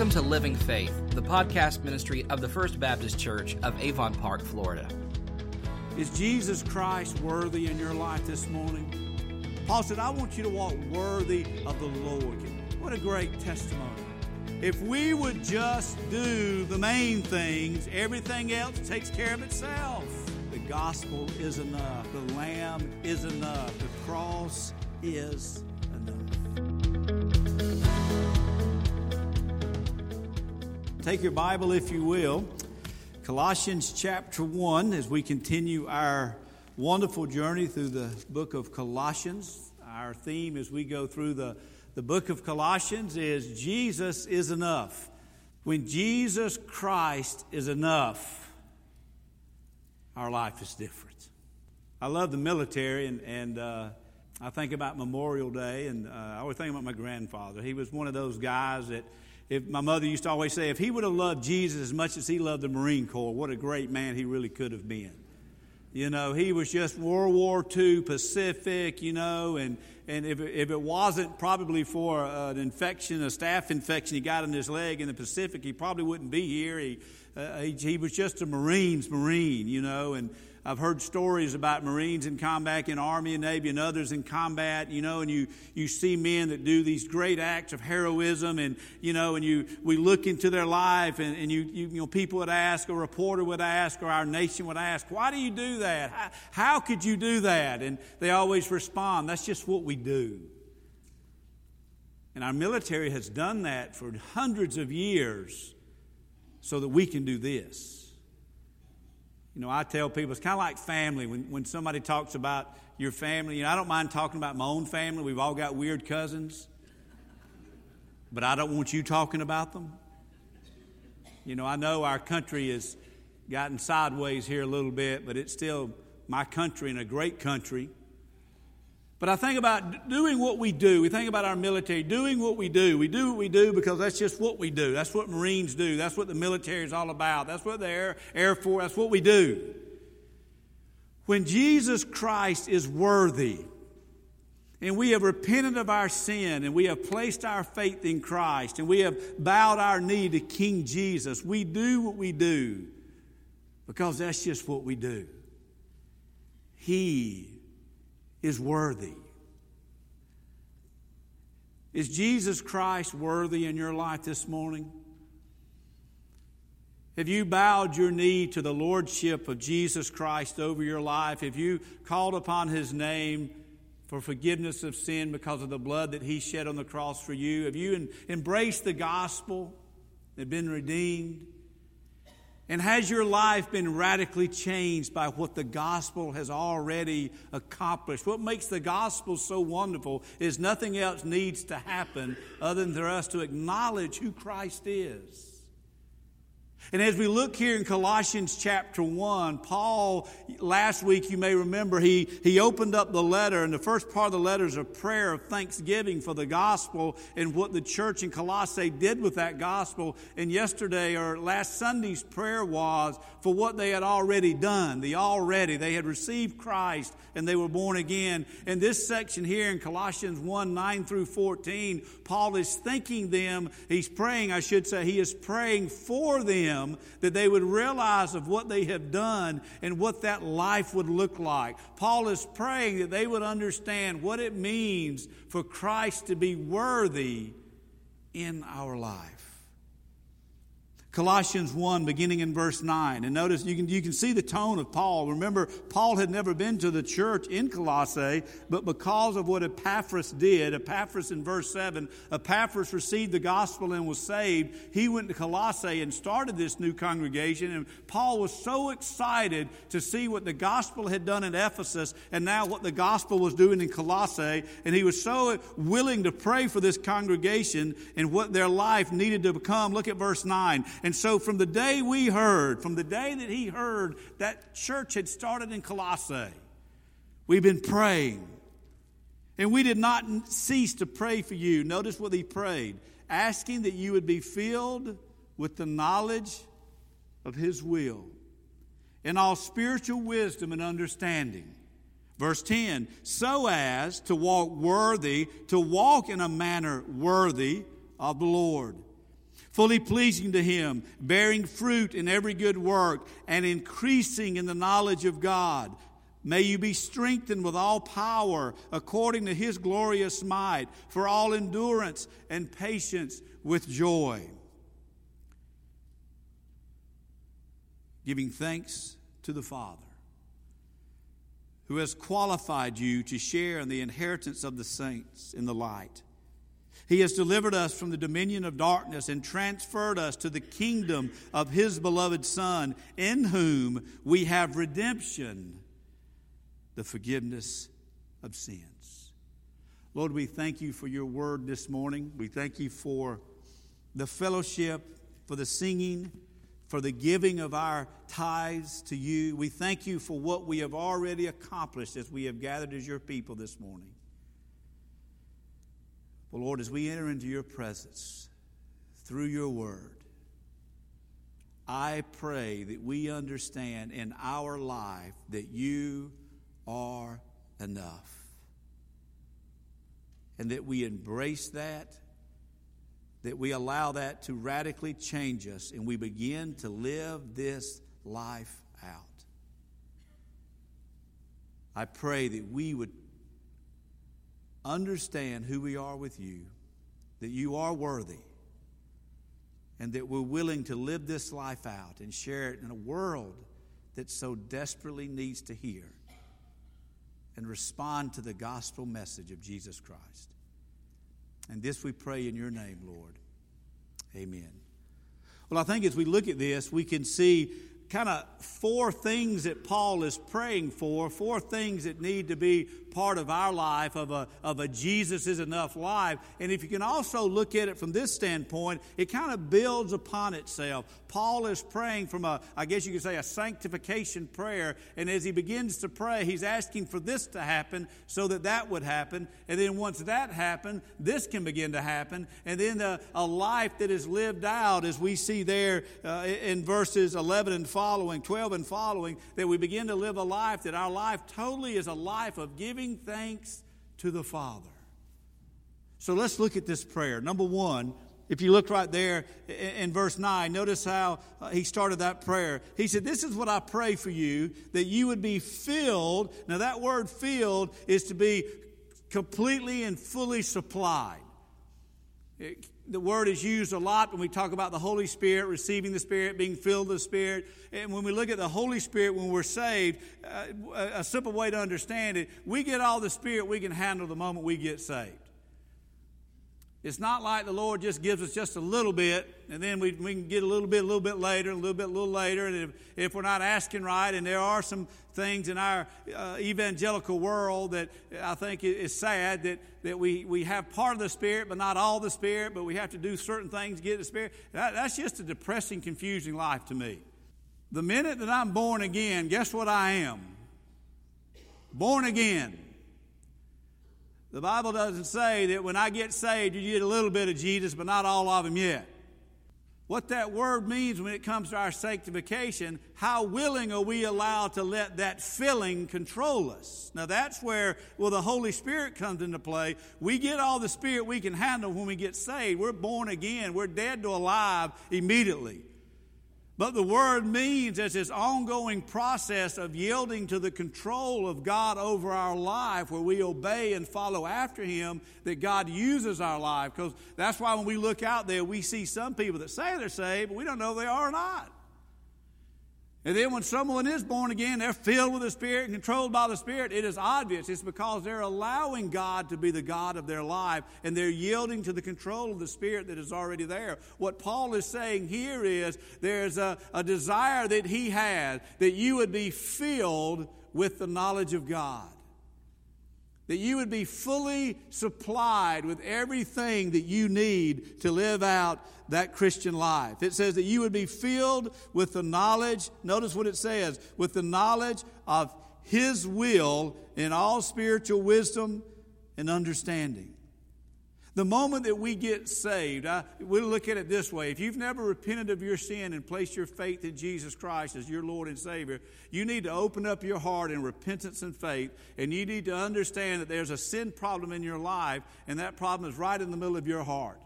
Welcome to Living Faith, the podcast ministry of the First Baptist Church of Avon Park, Florida. Is Jesus Christ worthy in your life this morning? Paul said, I want you to walk worthy of the Lord. What a great testimony. If we would just do the main things, everything else takes care of itself. The gospel is enough. The Lamb is enough. The cross is Take your Bible, if you will. Colossians chapter 1, as we continue our wonderful journey through the book of Colossians. Our theme as we go through the, the book of Colossians is Jesus is enough. When Jesus Christ is enough, our life is different. I love the military, and, and uh, I think about Memorial Day, and uh, I always think about my grandfather. He was one of those guys that if my mother used to always say, if he would have loved Jesus as much as he loved the Marine Corps, what a great man he really could have been. You know, he was just World War II Pacific, you know, and, and if, if it wasn't probably for an infection, a staph infection he got in his leg in the Pacific, he probably wouldn't be here. He, uh, he, he was just a Marine's Marine, you know, and I've heard stories about Marines in combat, in Army and Navy, and others in combat, you know, and you, you see men that do these great acts of heroism, and, you know, and you, we look into their life, and, and you, you, you know, people would ask, a reporter would ask, or our nation would ask, why do you do that? How, how could you do that? And they always respond, that's just what we do. And our military has done that for hundreds of years so that we can do this. You know, I tell people it's kind of like family. When, when somebody talks about your family, you know, I don't mind talking about my own family. We've all got weird cousins. But I don't want you talking about them. You know, I know our country has gotten sideways here a little bit, but it's still my country and a great country. But I think about doing what we do. We think about our military doing what we do. We do what we do because that's just what we do. That's what Marines do. That's what the military is all about. That's what the Air, Air Force, that's what we do. When Jesus Christ is worthy, and we have repented of our sin, and we have placed our faith in Christ, and we have bowed our knee to King Jesus, we do what we do because that's just what we do. He is worthy. Is Jesus Christ worthy in your life this morning? Have you bowed your knee to the Lordship of Jesus Christ over your life? Have you called upon His name for forgiveness of sin because of the blood that He shed on the cross for you? Have you embraced the gospel and been redeemed? And has your life been radically changed by what the gospel has already accomplished? What makes the gospel so wonderful is nothing else needs to happen other than for us to acknowledge who Christ is. And as we look here in Colossians chapter 1, Paul, last week you may remember, he, he opened up the letter, and the first part of the letter is a prayer of thanksgiving for the gospel and what the church in Colossae did with that gospel. And yesterday, or last Sunday's prayer was for what they had already done. The already. They had received Christ and they were born again. In this section here in Colossians 1 9 through 14, Paul is thanking them. He's praying, I should say, he is praying for them them that they would realize of what they have done and what that life would look like. Paul is praying that they would understand what it means for Christ to be worthy in our life. Colossians 1, beginning in verse 9. And notice you can, you can see the tone of Paul. Remember, Paul had never been to the church in Colossae, but because of what Epaphras did, Epaphras in verse 7, Epaphras received the gospel and was saved. He went to Colossae and started this new congregation. And Paul was so excited to see what the gospel had done in Ephesus and now what the gospel was doing in Colossae. And he was so willing to pray for this congregation and what their life needed to become. Look at verse 9. And so, from the day we heard, from the day that he heard that church had started in Colossae, we've been praying. And we did not cease to pray for you. Notice what he prayed asking that you would be filled with the knowledge of his will in all spiritual wisdom and understanding. Verse 10 so as to walk worthy, to walk in a manner worthy of the Lord fully pleasing to Him, bearing fruit in every good work, and increasing in the knowledge of God. May you be strengthened with all power according to His glorious might, for all endurance and patience with joy. Giving thanks to the Father who has qualified you to share in the inheritance of the saints in the light. He has delivered us from the dominion of darkness and transferred us to the kingdom of His beloved Son, in whom we have redemption, the forgiveness of sins. Lord, we thank you for your word this morning. We thank you for the fellowship, for the singing, for the giving of our tithes to you. We thank you for what we have already accomplished as we have gathered as your people this morning. Well, Lord, as we enter into your presence through your word, I pray that we understand in our life that you are enough. And that we embrace that, that we allow that to radically change us, and we begin to live this life out. I pray that we would understand who we are with you, that you are worthy, and that we're willing to live this life out and share it in a world that so desperately needs to hear and respond to the gospel message of Jesus Christ. And this we pray in your name, Lord. Amen. Well, I think as we look at this, we can see kind of four things that Paul is praying for, four things that need to be part of our life, of a, of a Jesus is enough life. And if you can also look at it from this standpoint, it kind of builds upon itself. Paul is praying from a, I guess you could say, a sanctification prayer. And as he begins to pray, he's asking for this to happen so that that would happen. And then once that happened, this can begin to happen. And then a, a life that is lived out, as we see there uh, in verses 11 and following, 12 and following, that we begin to live a life that our life totally is a life of giving giving thanks to the Father. So let's look at this prayer. Number one, if you look right there in verse 9, notice how uh, he started that prayer. He said, This is what I pray for you, that you would be filled. Now, that word filled is to be completely and fully supplied. The word is used a lot when we talk about the Holy Spirit, receiving the Spirit, being filled with the Spirit. And when we look at the Holy Spirit when we're saved, uh, a simple way to understand it, we get all the Spirit we can handle the moment we get saved. It's not like the Lord just gives us just a little bit, and then we, we can get a little bit, a little bit later, a little bit, a little later. And if, if we're not asking right, and there are some things in our uh, evangelical world that I think is sad that, that we, we have part of the Spirit, but not all the Spirit, but we have to do certain things to get the Spirit. That, that's just a depressing, confusing life to me. The minute that I'm born again, guess what I am? Born again. The Bible doesn't say that when I get saved, you get a little bit of Jesus, but not all of him yet. What that word means when it comes to our sanctification, how willing are we allowed to let that filling control us? Now that's where, well, the Holy Spirit comes into play. We get all the Spirit we can handle when we get saved. We're born again. We're dead to alive immediately. But the word means it's this ongoing process of yielding to the control of God over our life, where we obey and follow after Him, that God uses our life. Because that's why when we look out there, we see some people that say they're saved, but we don't know they are or not. And then when someone is born again, they're filled with the Spirit and controlled by the Spirit, it is obvious. It's because they're allowing God to be the God of their life and they're yielding to the control of the Spirit that is already there. What Paul is saying here is there's a, a desire that he has that you would be filled with the knowledge of God that you would be fully supplied with everything that you need to live out that Christian life. It says that you would be filled with the knowledge, notice what it says, with the knowledge of His will in all spiritual wisdom and understanding. The moment that we get saved, I, we'll look at it this way. If you've never repented of your sin and placed your faith in Jesus Christ as your Lord and Savior, you need to open up your heart in repentance and faith, and you need to understand that there's a sin problem in your life, and that problem is right in the middle of your heart.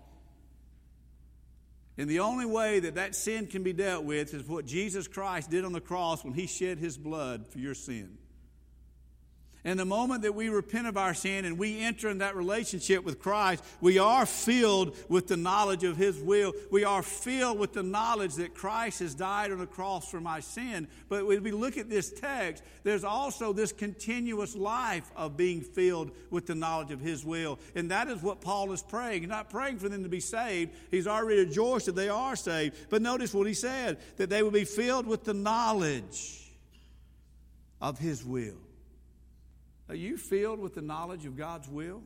And the only way that that sin can be dealt with is what Jesus Christ did on the cross when he shed his blood for your sin. And the moment that we repent of our sin and we enter in that relationship with Christ, we are filled with the knowledge of His will. We are filled with the knowledge that Christ has died on the cross for my sin. But when we look at this text, there's also this continuous life of being filled with the knowledge of His will. And that is what Paul is praying. He's not praying for them to be saved, he's already rejoiced that they are saved. But notice what he said that they will be filled with the knowledge of His will. Are you filled with the knowledge of God's will?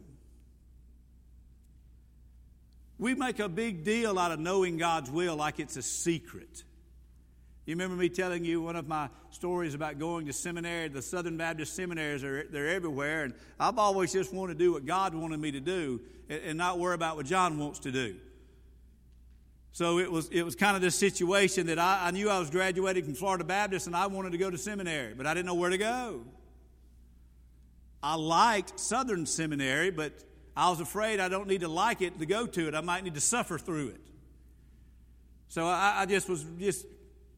We make a big deal out of knowing God's will like it's a secret. You remember me telling you one of my stories about going to seminary? The Southern Baptist seminaries are they're everywhere, and I've always just wanted to do what God wanted me to do and not worry about what Jon wants to do. So it was, it was kind of this situation that I, I knew I was graduating from Florida Baptist and I wanted to go to seminary, but I didn't know where to go. I liked Southern Seminary, but I was afraid I don't need to like it to go to it. I might need to suffer through it. So I, I just was just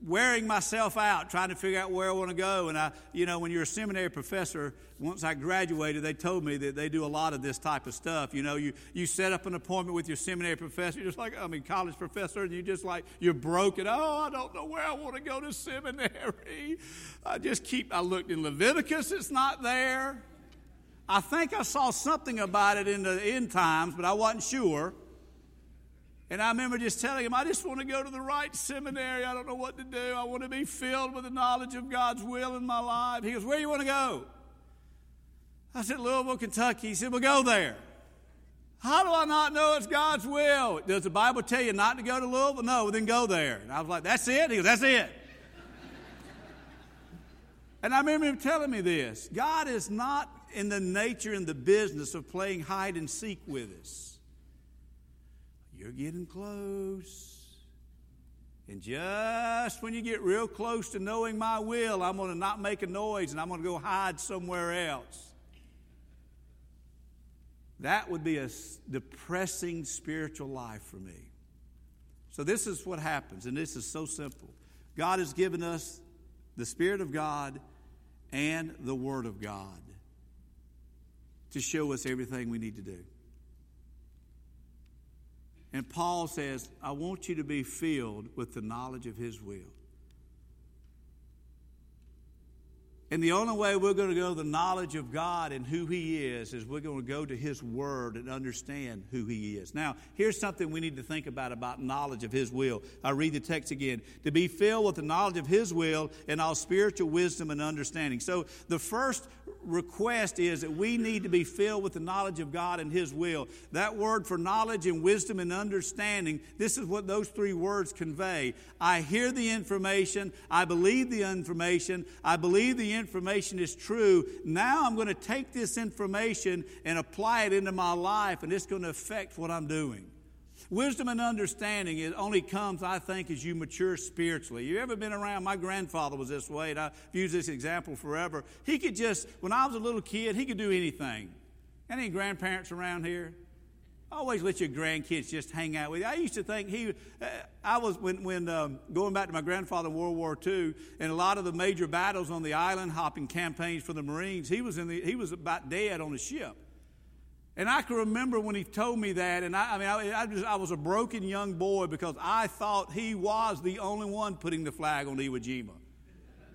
wearing myself out trying to figure out where I want to go. And I, you know, when you're a seminary professor, once I graduated, they told me that they do a lot of this type of stuff. You know, you, you set up an appointment with your seminary professor, you're just like, oh, I mean, college professor, and you just like, you're broken. Oh, I don't know where I want to go to seminary. I just keep, I looked in Leviticus, it's not there. I think I saw something about it in the end times, but I wasn't sure. And I remember just telling him, I just want to go to the right seminary. I don't know what to do. I want to be filled with the knowledge of God's will in my life. He goes, Where do you want to go? I said, Louisville, Kentucky. He said, Well, go there. How do I not know it's God's will? Does the Bible tell you not to go to Louisville? No, well, then go there. And I was like, That's it? He goes, That's it. and I remember him telling me this God is not in the nature and the business of playing hide and seek with us. You're getting close. And just when you get real close to knowing my will, I'm going to not make a noise and I'm going to go hide somewhere else. That would be a depressing spiritual life for me. So, this is what happens, and this is so simple. God has given us the Spirit of God and the Word of God to show us everything we need to do. And Paul says, I want you to be filled with the knowledge of His will. And the only way we're going to go to the knowledge of God and who He is is we're going to go to His Word and understand who He is. Now, here's something we need to think about about knowledge of His will. I read the text again. To be filled with the knowledge of His will and all spiritual wisdom and understanding. So, the first request is that we need to be filled with the knowledge of God and His will. That word for knowledge and wisdom and understanding, this is what those three words convey. I hear the information, I believe the information, I believe the information is true. Now I'm going to take this information and apply it into my life, and it's going to affect what I'm doing. Wisdom and understanding it only comes, I think, as you mature spiritually. You ever been around? My grandfather was this way, and I've used this example forever. He could just, when I was a little kid, he could do anything. Any grandparents around here? Always let your grandkids just hang out with you. I used to think he, uh, I was, when, when um, going back to my grandfather in World War II, and a lot of the major battles on the island hopping campaigns for the Marines, he was, in the, he was about dead on a ship. And I can remember when he told me that, and I, I mean, I, I, just, I was a broken young boy because I thought he was the only one putting the flag on Iwo Jima.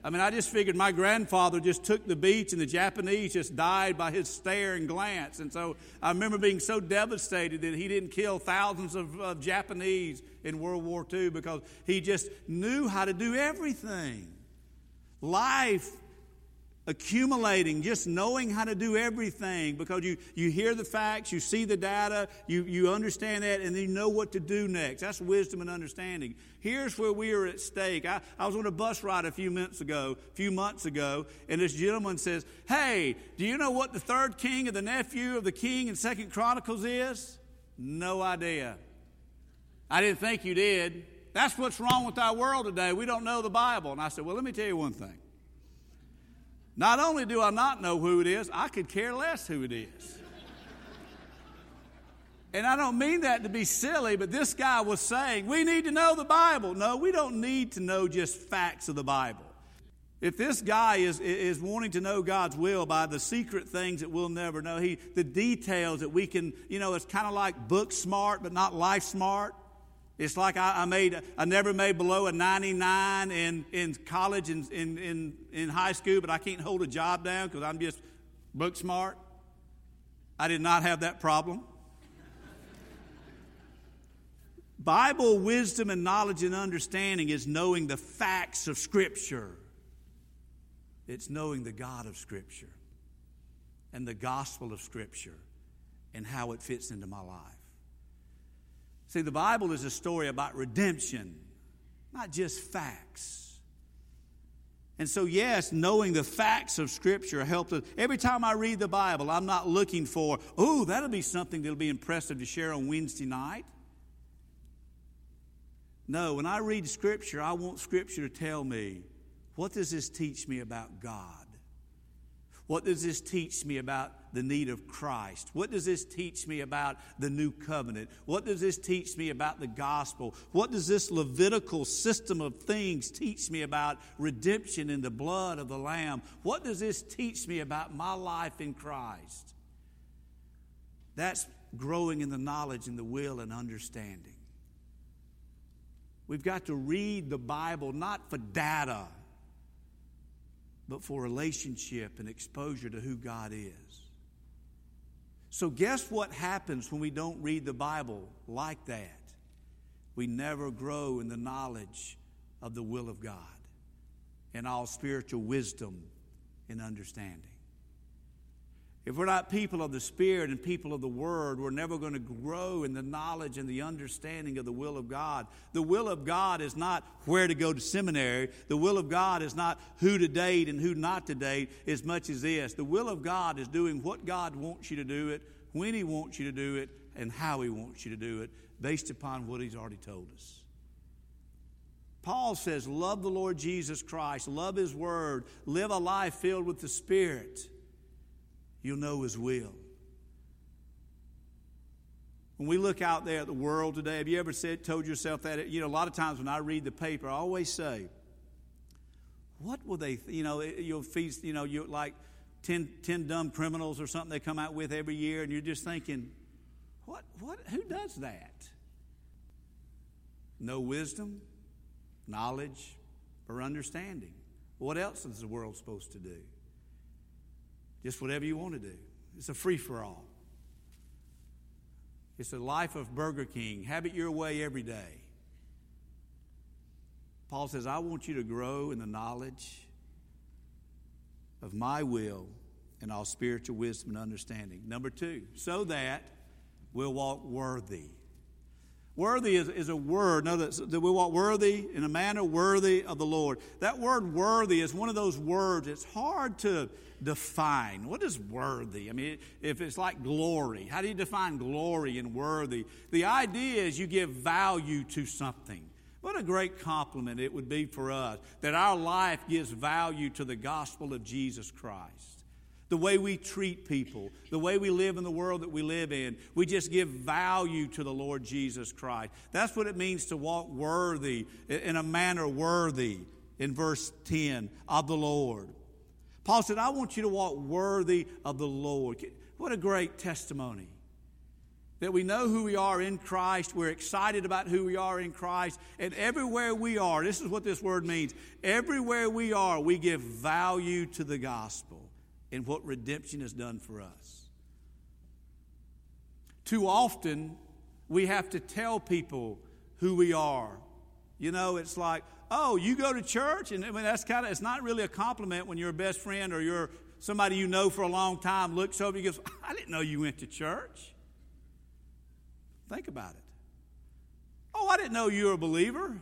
I mean, I just figured my grandfather just took the beach and the Japanese just died by his stare and glance. And so I remember being so devastated that he didn't kill thousands of, of Japanese in World War II because he just knew how to do everything. Life accumulating, just knowing how to do everything because you, you hear the facts, you see the data, you, you understand that, and then you know what to do next. That's wisdom and understanding. Here's where we are at stake. I, I was on a bus ride a few minutes ago, a few months ago, and this gentleman says, Hey, do you know what the third king of the nephew of the king in Second Chronicles is? No idea. I didn't think you did. That's what's wrong with our world today. We don't know the Bible. And I said, Well, let me tell you one thing. Not only do I not know who it is, I could care less who it is. And I don't mean that to be silly, but this guy was saying, we need to know the Bible. No, we don't need to know just facts of the Bible. If this guy is, is wanting to know God's will by the secret things that we'll never know, he, the details that we can, you know, it's kind of like book smart, but not life smart. It's like I, I, made, I never made below a 99 in, in college and in, in, in high school, but I can't hold a job down because I'm just book smart. I did not have that problem. Bible wisdom and knowledge and understanding is knowing the facts of Scripture. It's knowing the God of Scripture and the gospel of Scripture and how it fits into my life. See, the Bible is a story about redemption, not just facts. And so, yes, knowing the facts of Scripture helps us. Every time I read the Bible, I'm not looking for, oh, that'll be something that'll be impressive to share on Wednesday night. No, when I read Scripture, I want Scripture to tell me what does this teach me about God? What does this teach me about the need of Christ? What does this teach me about the new covenant? What does this teach me about the gospel? What does this Levitical system of things teach me about redemption in the blood of the Lamb? What does this teach me about my life in Christ? That's growing in the knowledge and the will and understanding. We've got to read the Bible not for data, but for relationship and exposure to who God is. So, guess what happens when we don't read the Bible like that? We never grow in the knowledge of the will of God and all spiritual wisdom and understanding. If we're not people of the Spirit and people of the Word, we're never going to grow in the knowledge and the understanding of the will of God. The will of God is not where to go to seminary. The will of God is not who to date and who not to date as much as this. The will of God is doing what God wants you to do it, when He wants you to do it, and how He wants you to do it, based upon what He's already told us. Paul says, Love the Lord Jesus Christ, love His Word, live a life filled with the Spirit you'll know His will. When we look out there at the world today, have you ever said, told yourself that? You know, a lot of times when I read the paper, I always say, what will they, you know, you'll feast, you know, you're like 10, 10 dumb criminals or something they come out with every year, and you're just thinking, what, what, who does that? No wisdom, knowledge, or understanding. What else is the world supposed to do? Just whatever you want to do. It's a free for all. It's a life of Burger King. Have it your way every day. Paul says, I want you to grow in the knowledge of my will and all spiritual wisdom and understanding. Number two, so that we'll walk worthy. Worthy is, is a word. That, that we walk worthy in a manner worthy of the Lord. That word worthy is one of those words. It's hard to define. What is worthy? I mean, if it's like glory, how do you define glory and worthy? The idea is you give value to something. What a great compliment it would be for us that our life gives value to the gospel of Jesus Christ the way we treat people, the way we live in the world that we live in. We just give value to the Lord Jesus Christ. That's what it means to walk worthy, in a manner worthy, in verse 10, of the Lord. Paul said, I want you to walk worthy of the Lord. What a great testimony. That we know who we are in Christ, we're excited about who we are in Christ, and everywhere we are, this is what this word means everywhere we are, we give value to the gospel and what redemption has done for us. Too often, we have to tell people who we are. You know, it's like, oh, you go to church, and I mean, that's kind of, it's not really a compliment when your best friend or your somebody you know for a long time looks over and goes, I didn't know you went to church. Think about it. Oh, I didn't know you were a believer.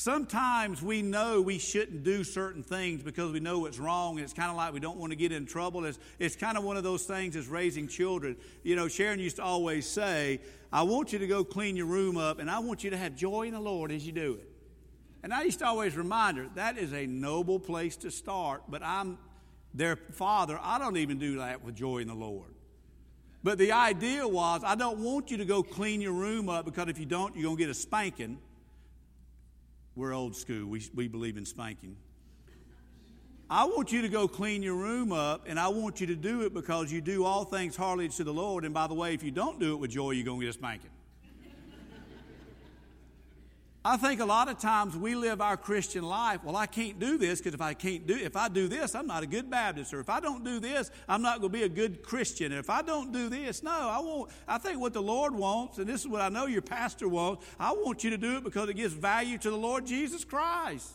Sometimes we know we shouldn't do certain things because we know it's wrong, and it's kind of like we don't want to get in trouble. It's, it's kind of one of those things as raising children. You know, Sharon used to always say, I want you to go clean your room up, and I want you to have joy in the Lord as you do it. And I used to always remind her, that is a noble place to start, but I'm their father. I don't even do that with joy in the Lord. But the idea was I don't want you to go clean your room up because if you don't, you're going to get a spanking. We're old school, we, we believe in spanking. I want you to go clean your room up, and I want you to do it because you do all things heartily to the Lord. And by the way, if you don't do it with joy, you're going to get a spanking. I think a lot of times we live our Christian life. Well, I can't do this because if I can't do if I do this, I'm not a good Baptist, or if I don't do this, I'm not going to be a good Christian. And if I don't do this, no, I won't. I think what the Lord wants, and this is what I know your pastor wants. I want you to do it because it gives value to the Lord Jesus Christ.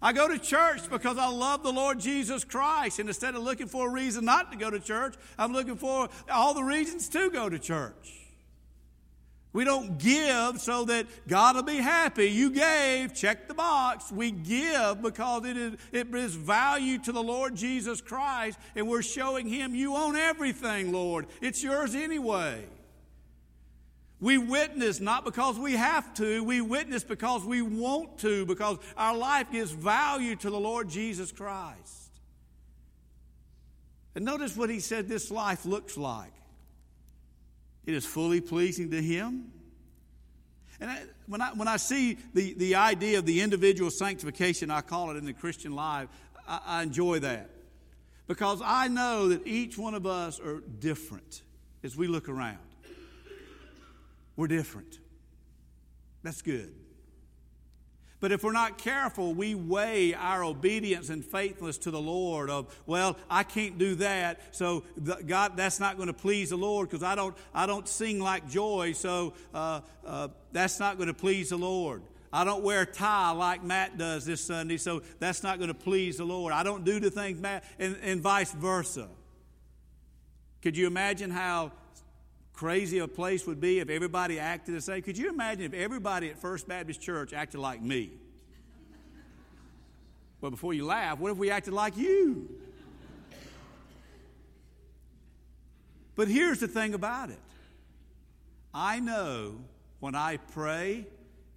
I go to church because I love the Lord Jesus Christ, and instead of looking for a reason not to go to church, I'm looking for all the reasons to go to church. We don't give so that God will be happy. You gave, check the box. We give because it is, it is value to the Lord Jesus Christ, and we're showing Him you own everything, Lord. It's yours anyway. We witness not because we have to, we witness because we want to, because our life gives value to the Lord Jesus Christ. And notice what He said this life looks like. It is fully pleasing to Him. And I, when, I, when I see the, the idea of the individual sanctification, I call it in the Christian life, I, I enjoy that. Because I know that each one of us are different as we look around. We're different. That's good. But if we're not careful, we weigh our obedience and faithfulness to the Lord of, well, I can't do that, so God, that's not going to please the Lord because I don't, I don't sing like joy, so uh, uh, that's not going to please the Lord. I don't wear a tie like Matt does this Sunday, so that's not going to please the Lord. I don't do the things Matt, and, and vice versa. Could you imagine how crazy a place would be if everybody acted the same. Could you imagine if everybody at First Baptist Church acted like me? Well, before you laugh, what if we acted like you? But here's the thing about it I know when I pray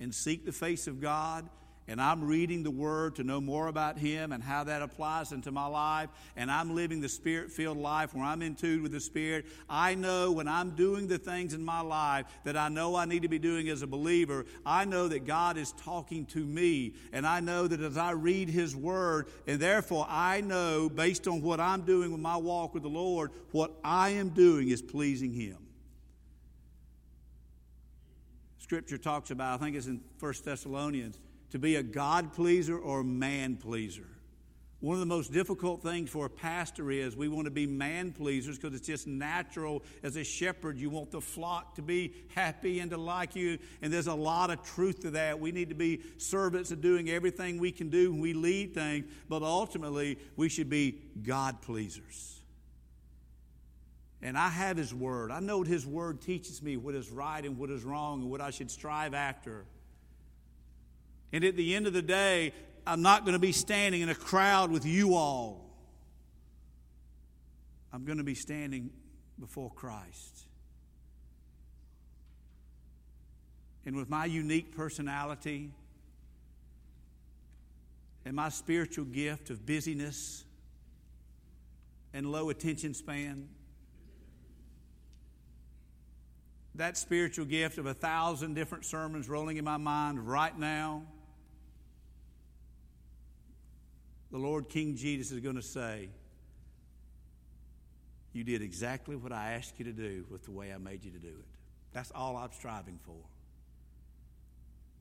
and seek the face of God and I'm reading the Word to know more about Him and how that applies into my life, and I'm living the Spirit filled life where I'm in tune with the Spirit, I know when I'm doing the things in my life that I know I need to be doing as a believer, I know that God is talking to me, and I know that as I read His Word, and therefore I know based on what I'm doing with my walk with the Lord, what I am doing is pleasing Him. Scripture talks about, I think it's in 1 Thessalonians, to be a God pleaser or man pleaser. One of the most difficult things for a pastor is we want to be man pleasers because it's just natural as a shepherd. You want the flock to be happy and to like you. And there's a lot of truth to that. We need to be servants of doing everything we can do when we lead things, but ultimately we should be God pleasers. And I have His Word. I know what His Word teaches me what is right and what is wrong and what I should strive after. And at the end of the day, I'm not going to be standing in a crowd with you all. I'm going to be standing before Christ. And with my unique personality and my spiritual gift of busyness and low attention span, that spiritual gift of a thousand different sermons rolling in my mind right now the Lord King Jesus is going to say, You did exactly what I asked you to do with the way I made you to do it. That's all I'm striving for.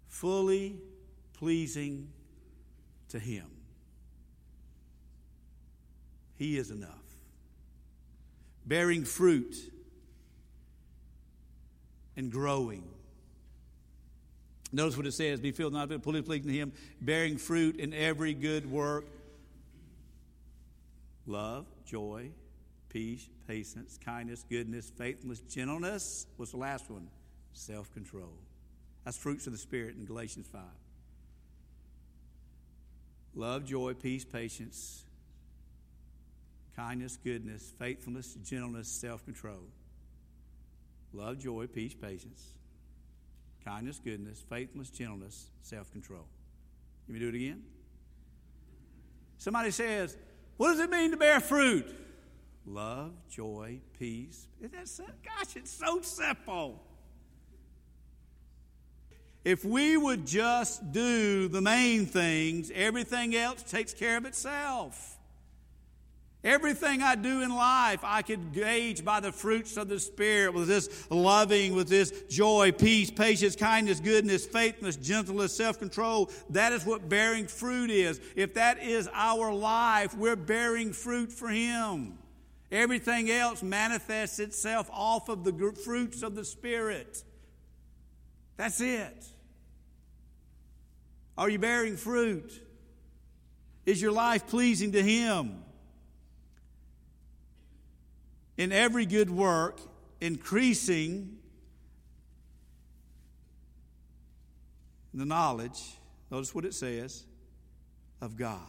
Fully pleasing to Him. He is enough. Bearing fruit and growing. Notice what it says be filled not fully pleasing to Him, bearing fruit in every good work love, joy, peace, patience, kindness, goodness, faithfulness, gentleness. What's the last one? Self control. That's fruits of the Spirit in Galatians 5. Love, joy, peace, patience, kindness, goodness, faithfulness, gentleness, self control. Love, joy, peace, patience, kindness, goodness, faithfulness, gentleness, self control. Let me do it again. Somebody says, what does it mean to bear fruit? love, joy, peace. Isn't that simple? Gosh, it's so simple. If we would just do the main things, everything else takes care of itself. Everything I do in life, I could gauge by the fruits of the Spirit with this loving, with this joy, peace, patience, kindness, goodness, faithfulness, gentleness, self control. That is what bearing fruit is. If that is our life, we're bearing fruit for Him. Everything else manifests itself off of the fruits of the Spirit. That's it. Are you bearing fruit? Is your life pleasing to Him? In every good work, increasing the knowledge, notice what it says, of God.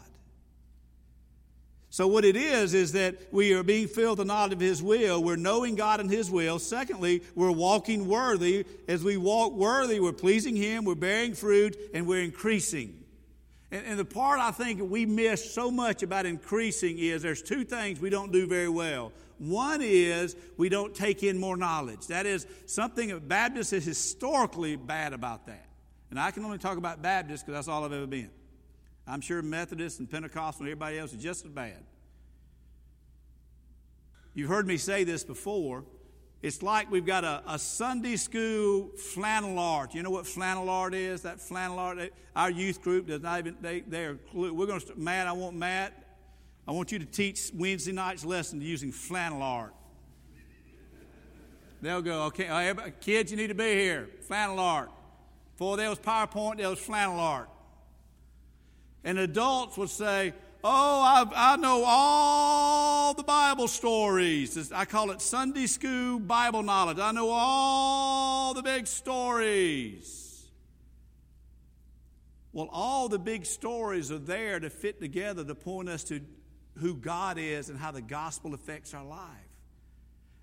So, what it is, is that we are being filled with the knowledge of His will. We're knowing God and His will. Secondly, we're walking worthy. As we walk worthy, we're pleasing Him, we're bearing fruit, and we're increasing. And, and the part I think we miss so much about increasing is there's two things we don't do very well. One is we don't take in more knowledge. That is something that Baptists is historically bad about that. And I can only talk about Baptists because that's all I've ever been. I'm sure Methodists and Pentecostal and everybody else is just as bad. You've heard me say this before. It's like we've got a, a Sunday school flannel art. You know what flannel art is? That flannel art. Our youth group does not even. They they're. We're going to. Matt, I want Matt I want you to teach Wednesday night's lesson using flannel art. They'll go, okay, uh, kids, you need to be here. Flannel art. Before there was PowerPoint, there was flannel art. And adults would say, Oh, I, I know all the Bible stories. I call it Sunday school Bible knowledge. I know all the big stories. Well, all the big stories are there to fit together to point us to who God is and how the gospel affects our life.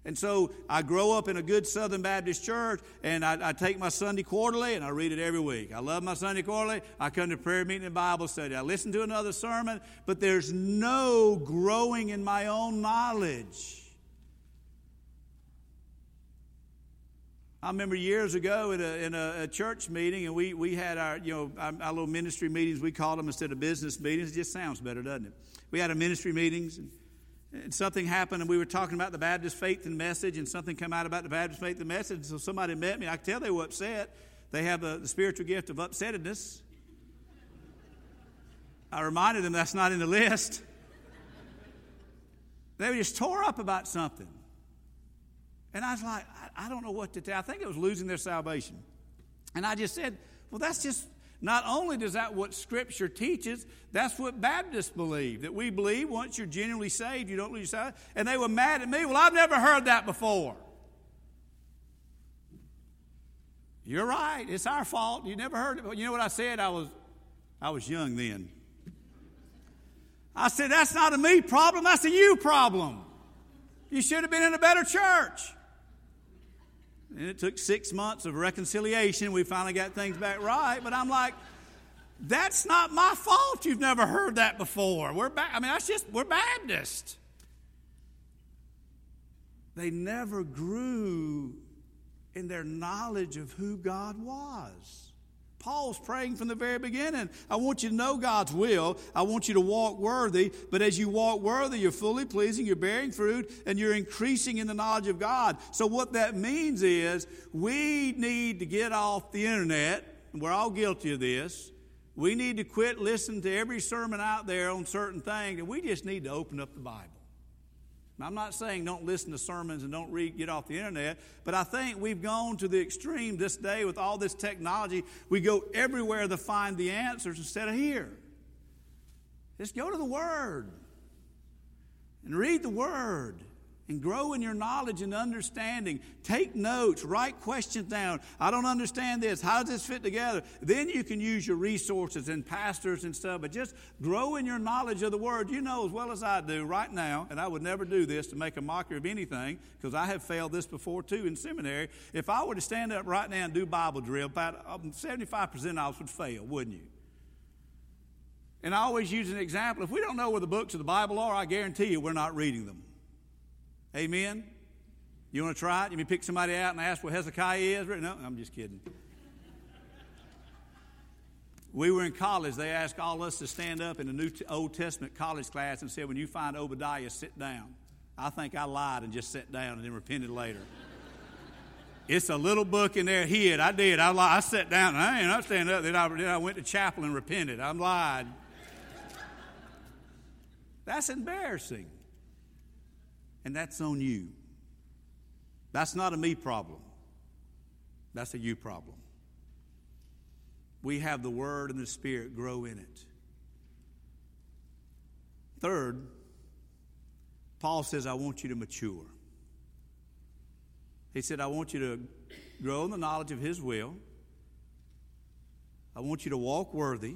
And so I grow up in a good Southern Baptist church, and I, I, take my Sunday quarterly and I read it every week. I love my Sunday quarterly. I come to prayer meeting and Bible study. I listen to another sermon, but there's no growing in my own knowledge. I remember years ago in a, in a, a, church meeting, and we, we had our, you know, our, our, little ministry meetings, we called them instead of business meetings. It just sounds better, doesn't it? We had a ministry meetings, and, and something happened, and we were talking about the Baptist faith and message, and something came out about the Baptist faith and message. So somebody met me. I could tell they were upset. They have the, the spiritual gift of upsettedness. I reminded them that's not in the list. They were just tore up about something. And I was like, I, I don't know what to tell. I think it was losing their salvation. And I just said, well, that's just not only does that what Scripture teaches, that's what Baptists believe. That we believe once you're genuinely saved, you don't lose salvation. And they were mad at me. Well, I've never heard that before. You're right. It's our fault. You never heard it. You know what I said? I was, I was young then. I said, that's not a me problem. That's a you problem. You should have been in a better church. And it took six months of reconciliation. We finally got things back right. But I'm like, that's not my fault. You've never heard that before. We're ba- I mean, that's just, we're Baptist. They never grew in their knowledge of who God was. Paul's praying from the very beginning. I want you to know God's will. I want you to walk worthy. But as you walk worthy, you're fully pleasing, you're bearing fruit, and you're increasing in the knowledge of God. So, what that means is we need to get off the internet. and We're all guilty of this. We need to quit listening to every sermon out there on certain things, and we just need to open up the Bible. I'm not saying don't listen to sermons and don't read, get off the internet, but I think we've gone to the extreme this day with all this technology. We go everywhere to find the answers instead of here. Just go to the Word and read the Word and grow in your knowledge and understanding. Take notes, write questions down. I don't understand this. How does this fit together? Then you can use your resources and pastors and stuff, but just grow in your knowledge of the Word. You know as well as I do right now, and I would never do this to make a mockery of anything because I have failed this before too in seminary. If I were to stand up right now and do Bible drill, about 75% um, of us would fail, wouldn't you? And I always use an example. If we don't know where the books of the Bible are, I guarantee you we're not reading them. Amen? You want to try it? You may pick somebody out and ask what Hezekiah is? No, I'm just kidding. we were in college. They asked all us to stand up in a New Old Testament college class and said, when you find Obadiah, sit down. I think I lied and just sat down and then repented later. it's a little book in there hid. I did. I, lied. I sat down and I ain't not standing up. Then I, then I went to chapel and repented. I'm lied. That's embarrassing. And that's on you. That's not a me problem. That's a you problem. We have the Word and the Spirit grow in it. Third, Paul says, I want you to mature. He said, I want you to grow in the knowledge of His will. I want you to walk worthy.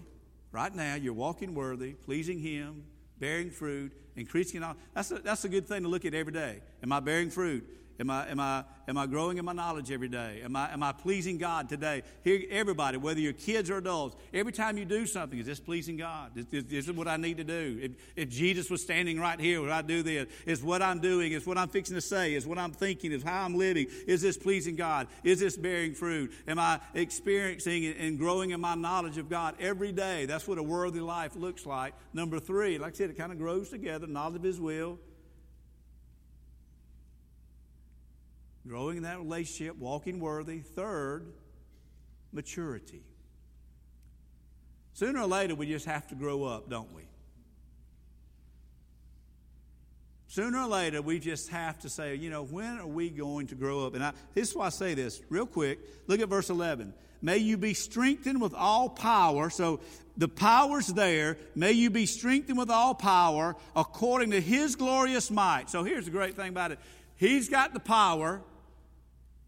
Right now, you're walking worthy, pleasing Him, bearing fruit, increasing knowledge. That's a, that's a good thing to look at every day. Am I bearing fruit? Am I, am, I, am I growing in my knowledge every day? Am I, am I pleasing God today? Here, everybody, whether you're kids or adults, every time you do something, is this pleasing God? Is, is, this is what I need to do. If, if, Jesus was standing right here, would I do this? Is what I'm doing, is what I'm fixing to say, is what I'm thinking, is how I'm living. Is this pleasing God? Is this bearing fruit? Am I experiencing and growing in my knowledge of God every day? That's what a worthy life looks like. Number three, like I said, it kind of grows together knowledge of His will growing in that relationship, walking worthy. Third, maturity. Sooner or later, we just have to grow up, don't we? Sooner or later, we just have to say, you know, when are we going to grow up? And I, this is why I say this real quick. Look at verse 11. May you be strengthened with all power. So the power's there. May you be strengthened with all power according to his glorious might. So here's the great thing about it He's got the power.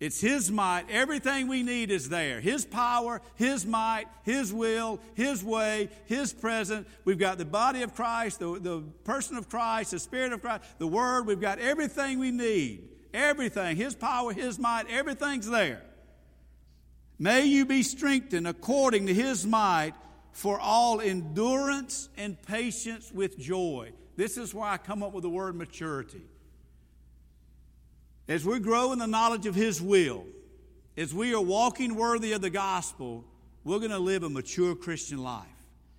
It's His might. Everything we need is there. His power, His might, His will, His way, His presence. We've got the body of Christ, the, the person of Christ, the Spirit of Christ, the Word. We've got everything we need. Everything. His power, His might, everything's there. May you be strengthened according to His might for all endurance and patience with joy. This is why I come up with the word maturity. As we grow in the knowledge of His will, as we are walking worthy of the gospel, we're going to live a mature Christian life.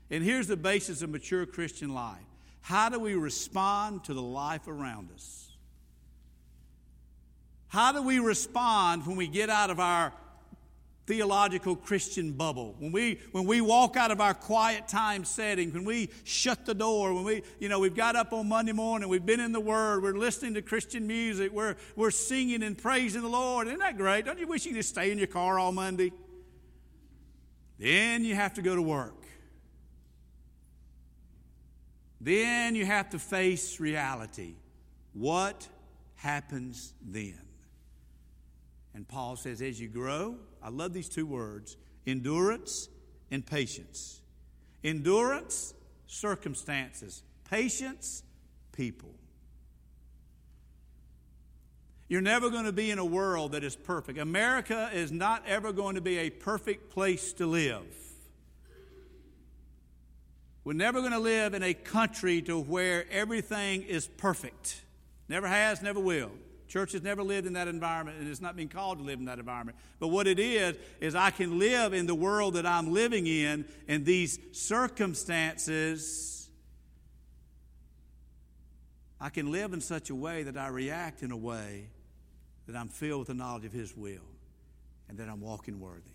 And here's the basis of mature Christian life how do we respond to the life around us? How do we respond when we get out of our theological Christian bubble. When we, when we walk out of our quiet time setting, when we shut the door, when we, you know, we've got up on Monday morning, we've been in the Word, we're listening to Christian music, we're, we're singing and praising the Lord. Isn't that great? Don't you wish you could just stay in your car all Monday? Then you have to go to work. Then you have to face reality. What happens then? And Paul says, as you grow, I love these two words endurance and patience. Endurance, circumstances. Patience, people. You're never going to be in a world that is perfect. America is not ever going to be a perfect place to live. We're never going to live in a country to where everything is perfect. Never has, never will. Church has never lived in that environment and it's not been called to live in that environment. But what it is, is I can live in the world that I'm living in, and these circumstances, I can live in such a way that I react in a way that I'm filled with the knowledge of His will and that I'm walking worthy.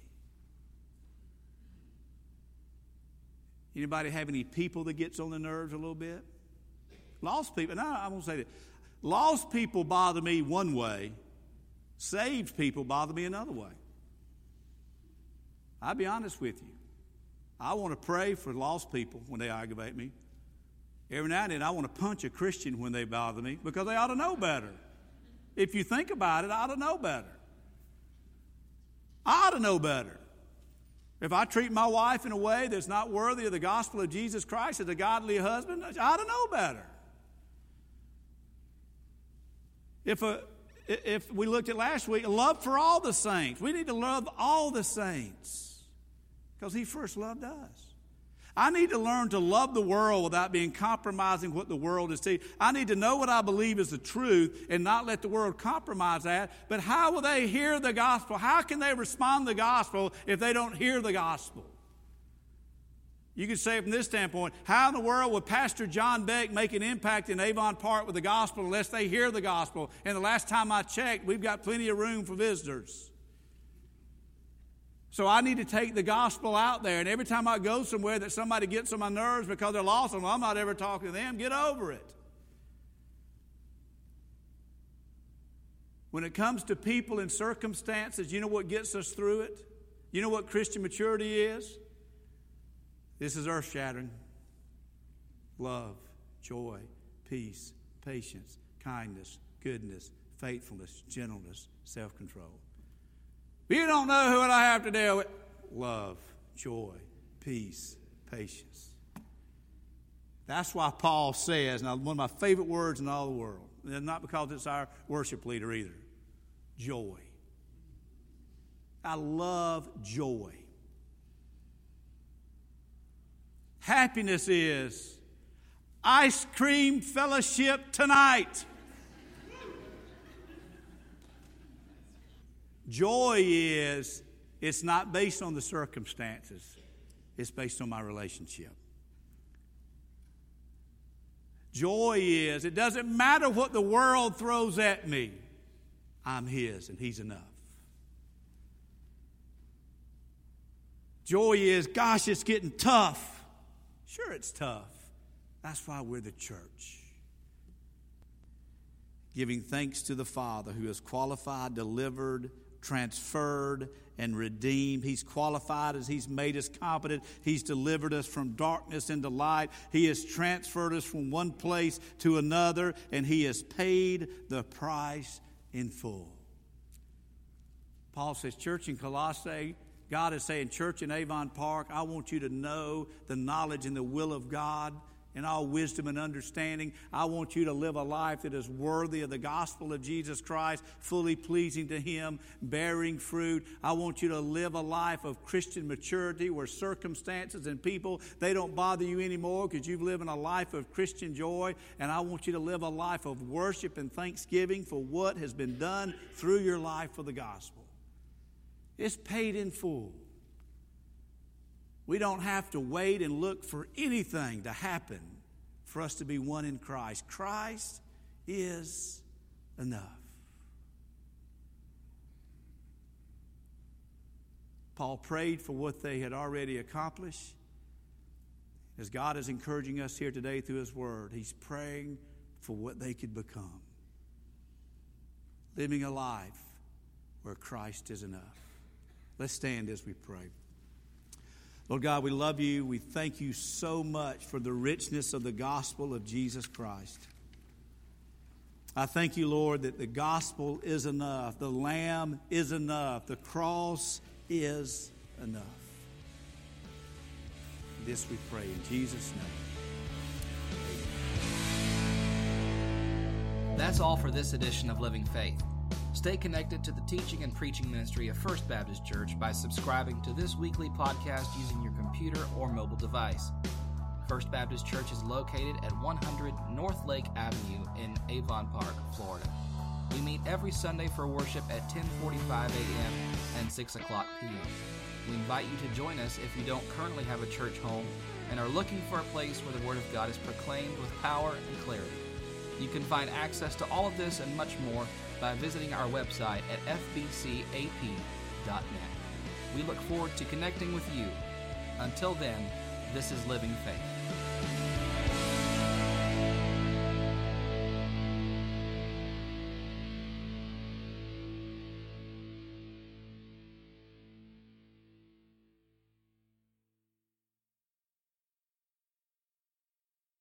Anybody have any people that gets on the nerves a little bit? Lost people. And I, won't say that Lost people bother me one way, saved people bother me another way. I'll be honest with you. I want to pray for lost people when they aggravate me. Every now and then, I want to punch a Christian when they bother me because they ought to know better. If you think about it, I ought to know better. I ought to know better. If I treat my wife in a way that's not worthy of the gospel of Jesus Christ as a godly husband, I ought to know better. If, a, if we looked at last week, love for all the saints. We need to love all the saints because He first loved us. I need to learn to love the world without being compromising what the world is teaching. I need to know what I believe is the truth and not let the world compromise that. But how will they hear the gospel? How can they respond to the gospel if they don't hear the gospel? You could say from this standpoint, how in the world would Pastor Jon Beck make an impact in Avon Park with the gospel unless they hear the gospel? And the last time I checked, we've got plenty of room for visitors. So I need to take the gospel out there. And every time I go somewhere that somebody gets on my nerves because they're lost, well, I'm not ever talking to them. Get over it. When it comes to people and circumstances, you know what gets us through it? You know what Christian maturity is? This is earth shattering love, joy, peace, patience, kindness, goodness, faithfulness, gentleness, self control. You don't know what I have to deal with. Love, joy, peace, patience. That's why Paul says, now one of my favorite words in all the world, and not because it's our worship leader either joy. I love joy. Happiness is ice cream fellowship tonight. Joy is, it's not based on the circumstances, it's based on my relationship. Joy is, it doesn't matter what the world throws at me, I'm His and He's enough. Joy is, gosh, it's getting tough. Sure, it's tough. That's why we're the church. Giving thanks to the Father who has qualified, delivered, transferred, and redeemed. He's qualified as He's made us competent. He's delivered us from darkness into light. He has transferred us from one place to another, and He has paid the price in full. Paul says, Church in Colossae, God is saying, Church in Avon Park, I want you to know the knowledge and the will of God in all wisdom and understanding. I want you to live a life that is worthy of the gospel of Jesus Christ, fully pleasing to Him, bearing fruit. I want you to live a life of Christian maturity where circumstances and people, they don't bother you anymore because you've lived a life of Christian joy. And I want you to live a life of worship and thanksgiving for what has been done through your life for the gospel. It's paid in full. We don't have to wait and look for anything to happen for us to be one in Christ. Christ is enough. Paul prayed for what they had already accomplished. As God is encouraging us here today through His Word, He's praying for what they could become. Living a life where Christ is enough. Let's stand as we pray. Lord God, we love you. We thank you so much for the richness of the gospel of Jesus Christ. I thank you, Lord, that the gospel is enough, the Lamb is enough, the cross is enough. This we pray in Jesus' name. That's all for this edition of Living Faith. Stay connected to the teaching and preaching ministry of First Baptist Church by subscribing to this weekly podcast using your computer or mobile device. First Baptist Church is located at 100 North Lake Avenue in Avon Park, Florida. We meet every Sunday for worship at 10:45 a.m. and 6 o'clock p.m. We invite you to join us if you don't currently have a church home and are looking for a place where the Word of God is proclaimed with power and clarity. You can find access to all of this and much more by visiting our website at fbcap.net. We look forward to connecting with you. Until then, this is Living Faith.